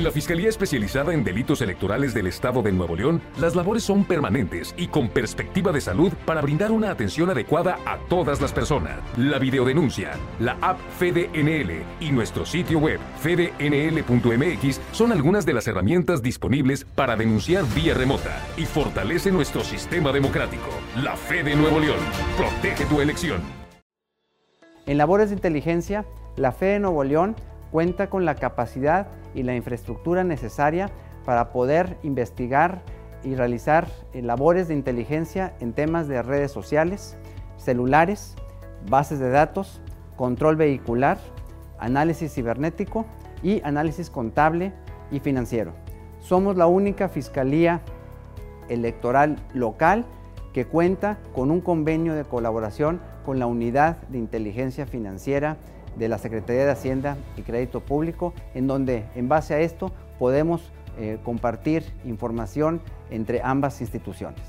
En la Fiscalía Especializada en Delitos Electorales del Estado de Nuevo León, las labores son permanentes y con perspectiva de salud para brindar una atención adecuada a todas las personas. La videodenuncia, la app FedeNL y nuestro sitio web fednl.mx son algunas de las herramientas disponibles para denunciar vía remota y fortalece nuestro sistema democrático. La Fe de Nuevo León. Protege tu elección. En labores de inteligencia, la Fe de Nuevo León cuenta con la capacidad y la infraestructura necesaria para poder investigar y realizar eh, labores de inteligencia en temas de redes sociales, celulares, bases de datos, control vehicular, análisis cibernético y análisis contable y financiero. Somos la única fiscalía electoral local que cuenta con un convenio de colaboración con la Unidad de Inteligencia Financiera de la Secretaría de Hacienda y Crédito Público, en donde en base a esto podemos eh, compartir información entre ambas instituciones.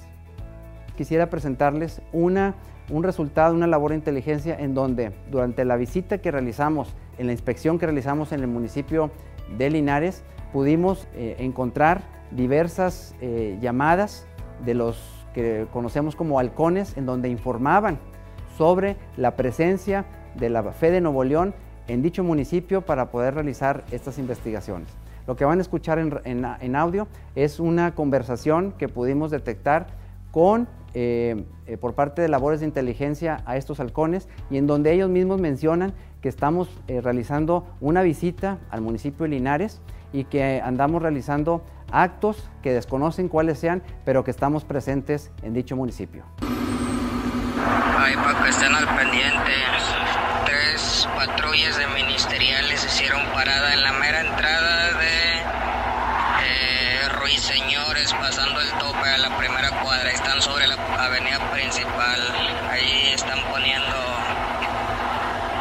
Quisiera presentarles una, un resultado, una labor de inteligencia en donde durante la visita que realizamos, en la inspección que realizamos en el municipio de Linares, pudimos eh, encontrar diversas eh, llamadas de los que conocemos como halcones, en donde informaban sobre la presencia de la Fe de Nuevo León en dicho municipio para poder realizar estas investigaciones. Lo que van a escuchar en, audio es una conversación que pudimos detectar con, eh, eh, por parte de labores de inteligencia a estos halcones y en donde ellos mismos mencionan que estamos eh, realizando una visita al municipio de Linares y que andamos realizando actos que desconocen cuáles sean, pero que estamos presentes en dicho municipio. Para que estén al pendiente. De ministeriales hicieron parada en la mera entrada de eh, Ruiseñores, pasando el tope a la primera cuadra. Están sobre la avenida principal. Ahí están poniendo,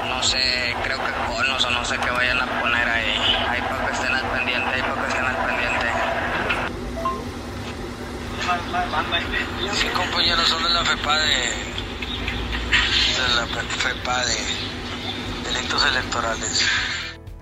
no sé, creo que conos o no sé qué vayan a poner ahí. Ahí para que estén al pendiente, ahí para que estén al pendiente. Sí, compañeros, son de la FEPA de la FEPA electorales.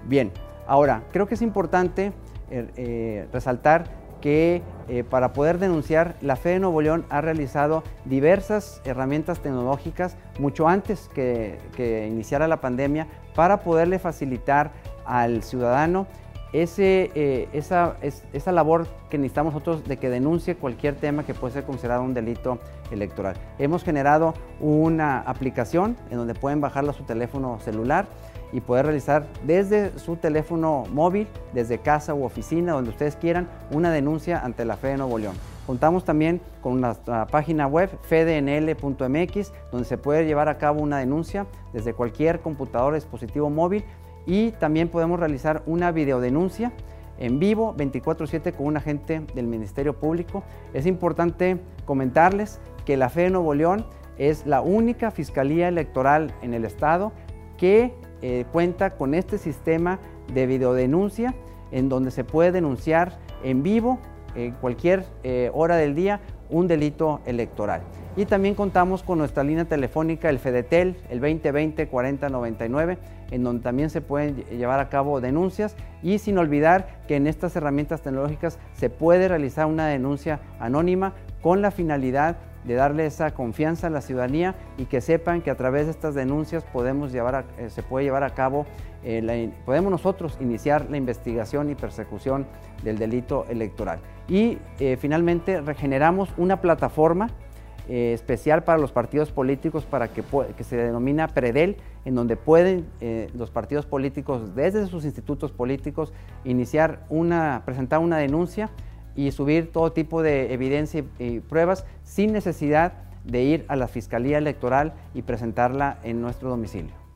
Bien, ahora creo que es importante eh, eh, resaltar que eh, para poder denunciar, la Fe de Nuevo León ha realizado diversas herramientas tecnológicas mucho antes que iniciara la pandemia para poderle facilitar al ciudadano eh, esa, esa, labor que necesitamos nosotros de que denuncie cualquier tema que puede ser considerado un delito electoral. Hemos generado una aplicación en donde pueden bajarla a su teléfono celular y poder realizar desde su teléfono móvil, desde casa u oficina, donde ustedes quieran, una denuncia ante la Fe de Nuevo León. Contamos también con una, página web fednl.mx donde se puede llevar a cabo una denuncia desde cualquier computador dispositivo móvil y también podemos realizar una videodenuncia en vivo 24/7 con un agente del Ministerio Público. Es importante comentarles que la Fe de Nuevo León es la única fiscalía electoral en el estado que eh, cuenta con este sistema de videodenuncia en donde se puede denunciar en vivo en cualquier eh, hora del día un delito electoral. Y también contamos con nuestra línea telefónica, el FEDETEL, el 2020-4099, en donde también se pueden llevar a cabo denuncias y sin olvidar que en estas herramientas tecnológicas se puede realizar una denuncia anónima con la finalidad de darle esa confianza a la ciudadanía y que sepan que a través de estas denuncias podemos llevar eh, se puede llevar a cabo, eh, podemos nosotros iniciar la investigación y persecución del delito electoral. Y eh, finalmente regeneramos una plataforma eh, especial para los partidos políticos para que, que, se denomina PREDEL, en donde pueden eh, los partidos políticos desde sus institutos políticos iniciar una, presentar una denuncia y subir todo tipo de evidencia y pruebas sin necesidad de ir a la Fiscalía Electoral y presentarla en nuestro domicilio.